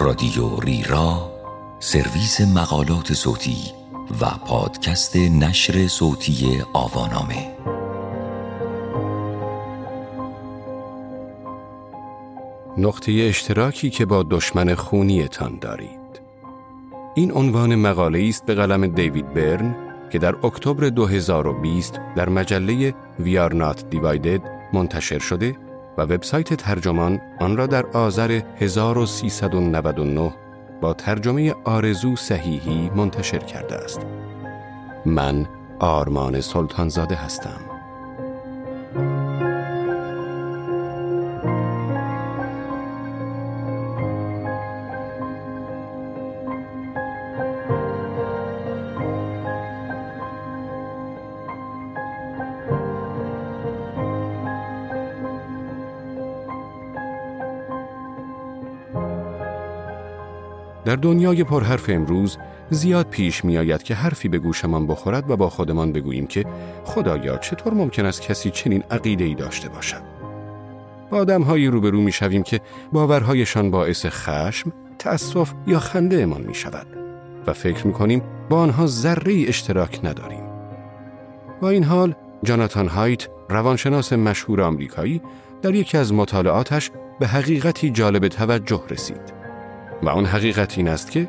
رادیو ریرا سرویس مقالات صوتی و پادکست نشر صوتی آوانامه. نقطه اشتراکی که با دشمن خونیتان دارید. این عنوان مقاله است به قلم دیوید برن که در اکتبر 2020 در مجله Not Divided منتشر شده و وبسایت ترجمان آن را در آذر 1399 با ترجمه آرزو صحیحی منتشر کرده است. من آرمان سلطانزاده هستم. در دنیای پرحرف امروز زیاد پیش می آید که حرفی به گوشمان بخورد و با خودمان بگوییم که خدایا چطور ممکن است کسی چنین عقیده ای داشته باشد؟ با آدم هایی روبرو می شویم که باورهایشان باعث خشم، تأسف یا خنده امان می شود و فکر می کنیم با آنها ذره اشتراک نداریم. با این حال جاناتان هایت روانشناس مشهور آمریکایی در یکی از مطالعاتش به حقیقتی جالب توجه رسید. و آن حقیقت این است که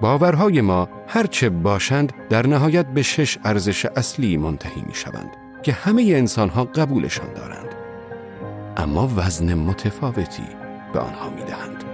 باورهای ما هرچه باشند در نهایت به شش ارزش اصلی منتهی می شوند که همه انسانها قبولشان دارند اما وزن متفاوتی به آنها می دهند.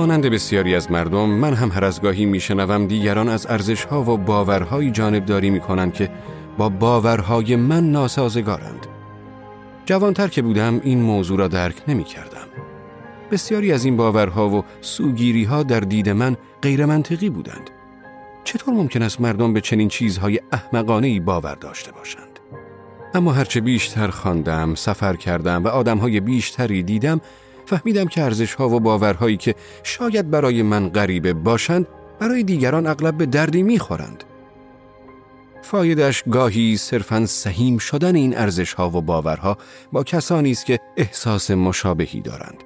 مانند بسیاری از مردم من هم هر از گاهی میشنوم دیگران از ارزشها و باورهایی جانبداری می‌کنند که با باورهای من ناسازگارند. جوانتر که بودم این موضوع را درک نمی کردم. بسیاری از این باورها و سوگیری ها در دید من غیر منطقی بودند. چطور ممکن است مردم به چنین چیزهای احمقانه ای باور داشته باشند؟ اما هرچه بیشتر خواندم، سفر کردم و آدمهای بیشتری دیدم فهمیدم که ارزش ها و باورهایی که شاید برای من غریبه باشند برای دیگران اغلب به دردی می‌خورند. فایدش گاهی صرفا سهیم شدن این ارزش ها و باورها با کسانی است که احساس مشابهی دارند.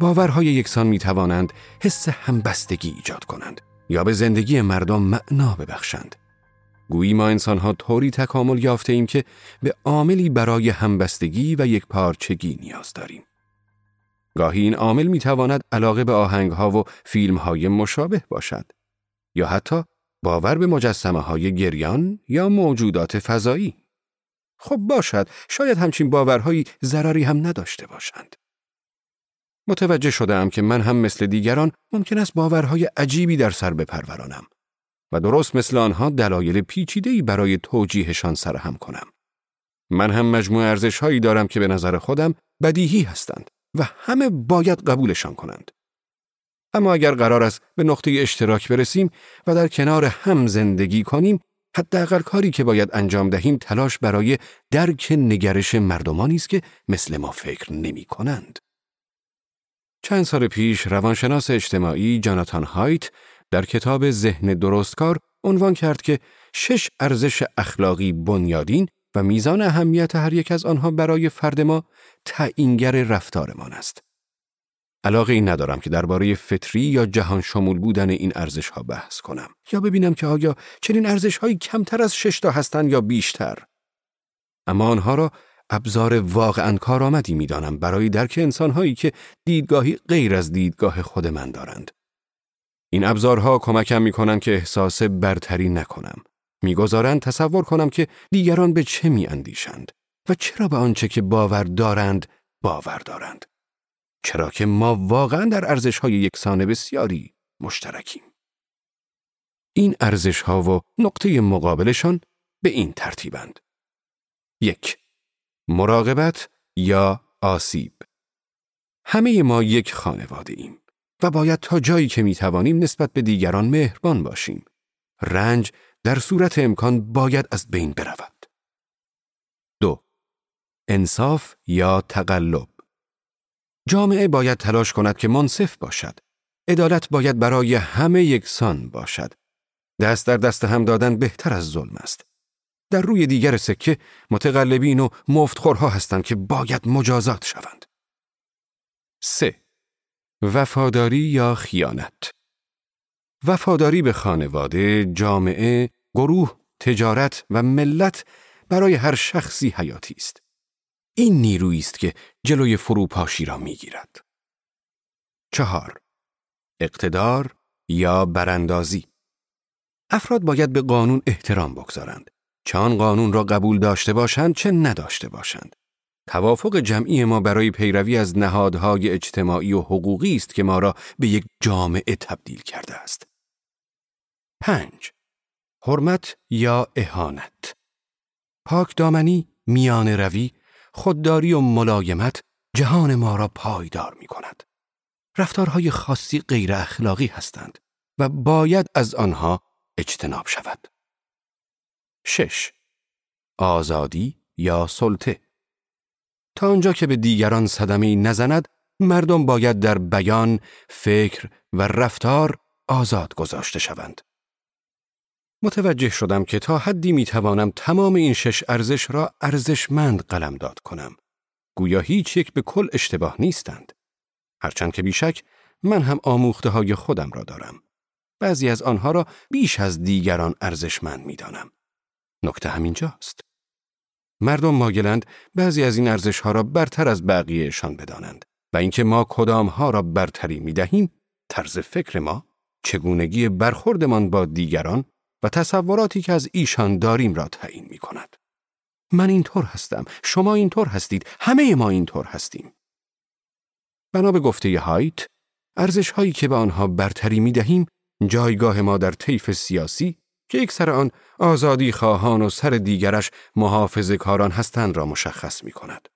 باورهای یکسان می توانند حس همبستگی ایجاد کنند یا به زندگی مردم معنا ببخشند. گویی ما انسان ها طوری تکامل یافته ایم که به عاملی برای همبستگی و یک پارچگی نیاز داریم. گاهی این عامل می تواند علاقه به آهنگ ها و فیلم های مشابه باشد یا حتی باور به مجسمه های گریان یا موجودات فضایی. خب باشد شاید همچین باورهایی ضرری هم نداشته باشند. متوجه شدم که من هم مثل دیگران ممکن است باورهای عجیبی در سر بپرورانم و درست مثل آنها دلایل پیچیده‌ای برای توجیهشان سرهم کنم. من هم مجموع ارزشهایی دارم که به نظر خودم بدیهی هستند و همه باید قبولشان کنند. اما اگر قرار است به نقطه اشتراک برسیم و در کنار هم زندگی کنیم، حداقل کاری که باید انجام دهیم تلاش برای درک نگرش مردمانی است که مثل ما فکر نمی کنند. چند سال پیش روانشناس اجتماعی جاناتان هایت در کتاب ذهن درستکار عنوان کرد که شش ارزش اخلاقی بنیادین و میزان اهمیت هر یک از آنها برای فرد ما تعیینگر رفتارمان است. علاقه این ندارم که درباره فطری یا جهان شمول بودن این ارزش ها بحث کنم یا ببینم که آیا چنین ارزش هایی کمتر از شش تا هستند یا بیشتر. اما آنها را ابزار واقعا کارآمدی می‌دانم برای درک انسان هایی که دیدگاهی غیر از دیدگاه خود من دارند. این ابزارها کمکم می کنند که احساس برتری نکنم. می‌گذارند تصور کنم که دیگران به چه می اندیشند و چرا به آنچه که باور دارند باور دارند. چرا که ما واقعا در ارزش های یکسان بسیاری مشترکیم. این ارزش ها و نقطه مقابلشان به این ترتیبند. یک مراقبت یا آسیب همه ما یک خانواده ایم و باید تا جایی که می توانیم نسبت به دیگران مهربان باشیم. رنج در صورت امکان باید از بین برود. دو انصاف یا تقلب جامعه باید تلاش کند که منصف باشد. عدالت باید برای همه یکسان باشد. دست در دست هم دادن بهتر از ظلم است. در روی دیگر سکه متقلبین و مفتخورها هستند که باید مجازات شوند. 3. وفاداری یا خیانت وفاداری به خانواده، جامعه، گروه، تجارت و ملت برای هر شخصی حیاتی است. این نیرویی است که جلوی فروپاشی را می‌گیرد. چهار اقتدار یا براندازی افراد باید به قانون احترام بگذارند. چه آن قانون را قبول داشته باشند چه نداشته باشند. توافق جمعی ما برای پیروی از نهادهای اجتماعی و حقوقی است که ما را به یک جامعه تبدیل کرده است. پنج حرمت یا اهانت پاک دامنی، میان روی، خودداری و ملایمت جهان ما را پایدار می کند. رفتارهای خاصی غیر اخلاقی هستند و باید از آنها اجتناب شود. شش آزادی یا سلطه تا آنجا که به دیگران صدمی نزند مردم باید در بیان، فکر و رفتار آزاد گذاشته شوند. متوجه شدم که تا حدی می توانم تمام این شش ارزش را ارزشمند قلمداد کنم. گویا هیچ یک به کل اشتباه نیستند. هرچند که بیشک من هم آموخته های خودم را دارم. بعضی از آنها را بیش از دیگران ارزشمند می دانم. نکته همینجاست. مردم ماگلند بعضی از این ارزش ها را برتر از بقیهشان بدانند و اینکه ما کدام ها را برتری می دهیم طرز فکر ما چگونگی برخوردمان با دیگران و تصوراتی که از ایشان داریم را تعیین می کند. من اینطور هستم، شما اینطور هستید، همه ما اینطور هستیم. بنا به گفته هایت، ارزش هایی که به آنها برتری می دهیم، جایگاه ما در طیف سیاسی که یک سر آن آزادی خواهان و سر دیگرش محافظ کاران هستند را مشخص می کند.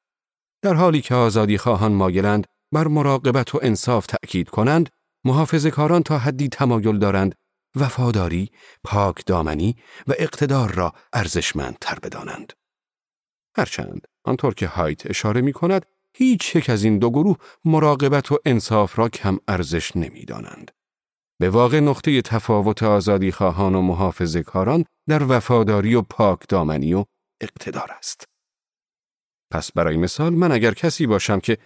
در حالی که آزادی خواهان مایلند بر مراقبت و انصاف تأکید کنند، محافظ کاران تا حدی تمایل دارند وفاداری، پاک دامنی و اقتدار را ارزشمندتر بدانند. هرچند آنطور که هایت اشاره می کند، هیچ یک از این دو گروه مراقبت و انصاف را کم ارزش نمی دانند. به واقع نقطه تفاوت آزادی خواهان و محافظ کاران در وفاداری و پاک دامنی و اقتدار است. پس برای مثال من اگر کسی باشم که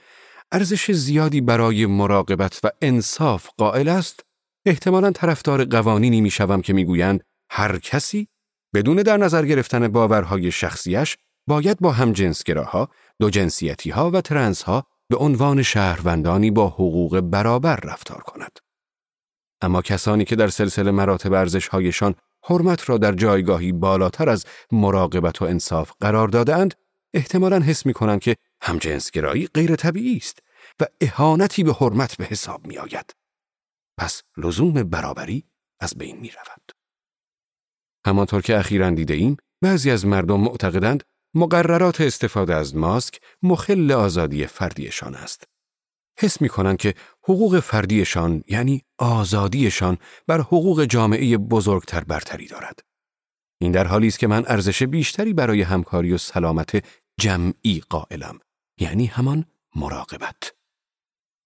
ارزش زیادی برای مراقبت و انصاف قائل است، احتمالا طرفدار قوانینی می‌شوم که می‌گویند هر کسی بدون در نظر گرفتن باورهای شخصیش باید با هم جنسگراها، دو جنسیتی ها و ترنس ها به عنوان شهروندانی با حقوق برابر رفتار کند. اما کسانی که در سلسله مراتب ارزشهایشان حرمت را در جایگاهی بالاتر از مراقبت و انصاف قرار دادند، احتمالا حس می کنند که همجنسگرایی غیر طبیعی است و اهانتی به حرمت به حساب می آید. پس لزوم برابری از بین می رود. همانطور که اخیرا دیده ایم، بعضی از مردم معتقدند مقررات استفاده از ماسک مخل آزادی فردیشان است. حس می کنند که حقوق فردیشان یعنی آزادیشان بر حقوق جامعه بزرگتر برتری دارد. این در حالی است که من ارزش بیشتری برای همکاری و سلامت جمعی قائلم یعنی همان مراقبت.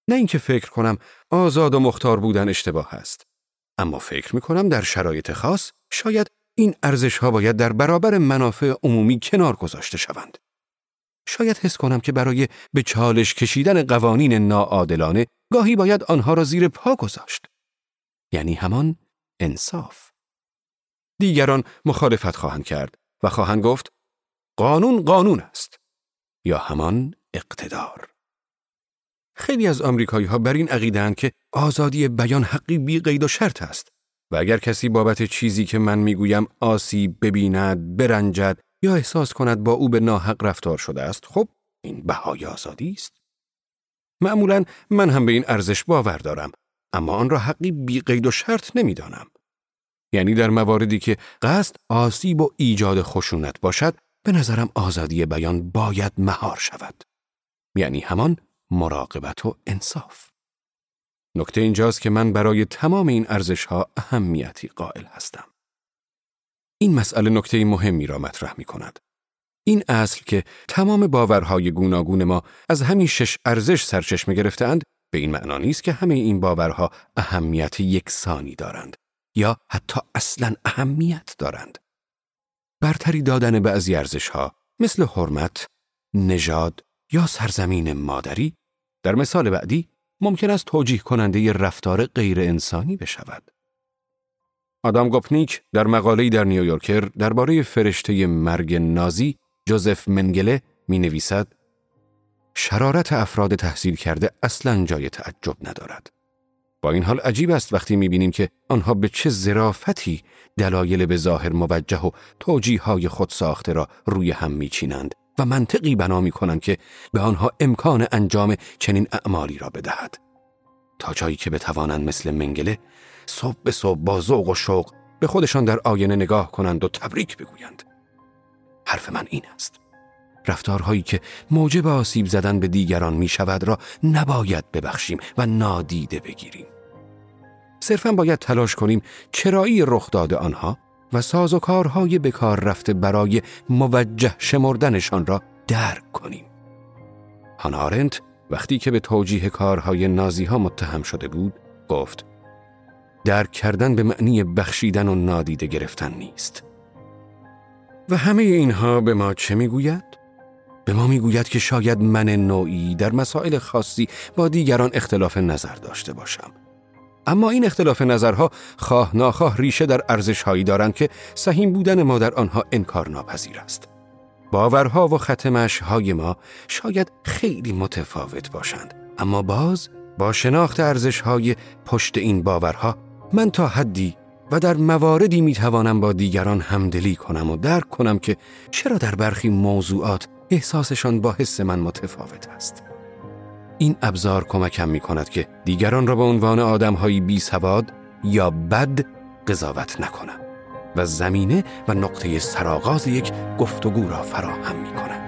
نه اینکه فکر کنم آزاد و مختار بودن اشتباه است. اما فکر می کنم در شرایط خاص شاید این ارزش ها باید در برابر منافع عمومی کنار گذاشته شوند. شاید حس کنم که برای به چالش کشیدن قوانین ناعادلانه گاهی باید آنها را زیر پا گذاشت. یعنی همان انصاف. دیگران مخالفت خواهند کرد و خواهند گفت قانون قانون است یا همان اقتدار. خیلی از آمریکایی ها بر این عقیدند که آزادی بیان حقی بی قید و شرط است و اگر کسی بابت چیزی که من می‌گویم آسیب ببیند، برنجد یا احساس کند با او به ناحق رفتار شده است، خب این بهای آزادی است. معمولا من هم به این ارزش باور دارم اما آن را حقی بی قید و شرط نمی‌دانم. یعنی در مواردی که قصد آسیب و ایجاد خشونت باشد به نظرم آزادی بیان باید مهار شود. یعنی همان مراقبت و انصاف. نکته اینجاست که من برای تمام این ارزش ها اهمیتی قائل هستم. این مسئله نکته مهمی را مطرح می کند. این اصل که تمام باورهای گوناگون ما از همین شش ارزش سرچشمه گرفتند به این معنا نیست که همه این باورها اهمیت یکسانی دارند یا حتی اصلا اهمیت دارند. برتری دادن بعضی ارزشها مثل حرمت، نژاد یا سرزمین مادری در مثال بعدی ممکن است توجیه کننده رفتار غیر انسانی بشود. آدام گوپنیک در مقاله‌ای در نیویورکر درباره فرشته مرگ نازی جوزف منگله می نویسد شرارت افراد تحصیل کرده اصلا جای تعجب ندارد. با این حال عجیب است وقتی می بینیم که آنها به چه زرافتی دلایل به ظاهر موجه و توجیه های خود ساخته را روی هم می چینند و منطقی بنا می کنند که به آنها امکان انجام چنین اعمالی را بدهد. تا جایی که بتوانند مثل منگله صبح به صبح با ذوق و شوق به خودشان در آینه نگاه کنند و تبریک بگویند. حرف من این است. رفتارهایی که موجب آسیب زدن به دیگران می شود را نباید ببخشیم و نادیده بگیریم. صرفا باید تلاش کنیم چرایی رخ داده آنها و ساز و کارهای بکار رفته برای موجه شمردنشان را درک کنیم. هانارنت وقتی که به توجیه کارهای نازی ها متهم شده بود گفت درک کردن به معنی بخشیدن و نادیده گرفتن نیست. و همه اینها به ما چه می‌گوید؟ به ما می‌گوید که شاید من نوعی در مسائل خاصی با دیگران اختلاف نظر داشته باشم. اما این اختلاف نظرها خواه ناخواه ریشه در ارزشهایی دارند که سهیم بودن ما در آنها انکار ناپذیر است. باورها و ختمش های ما شاید خیلی متفاوت باشند اما باز با شناخت ارزش های پشت این باورها من تا حدی و در مواردی می توانم با دیگران همدلی کنم و درک کنم که چرا در برخی موضوعات احساسشان با حس من متفاوت است. این ابزار کمکم می کند که دیگران را به عنوان آدمهایی بی سواد یا بد قضاوت نکنم و زمینه و نقطه سراغاز یک گفتگو را فراهم می کنم.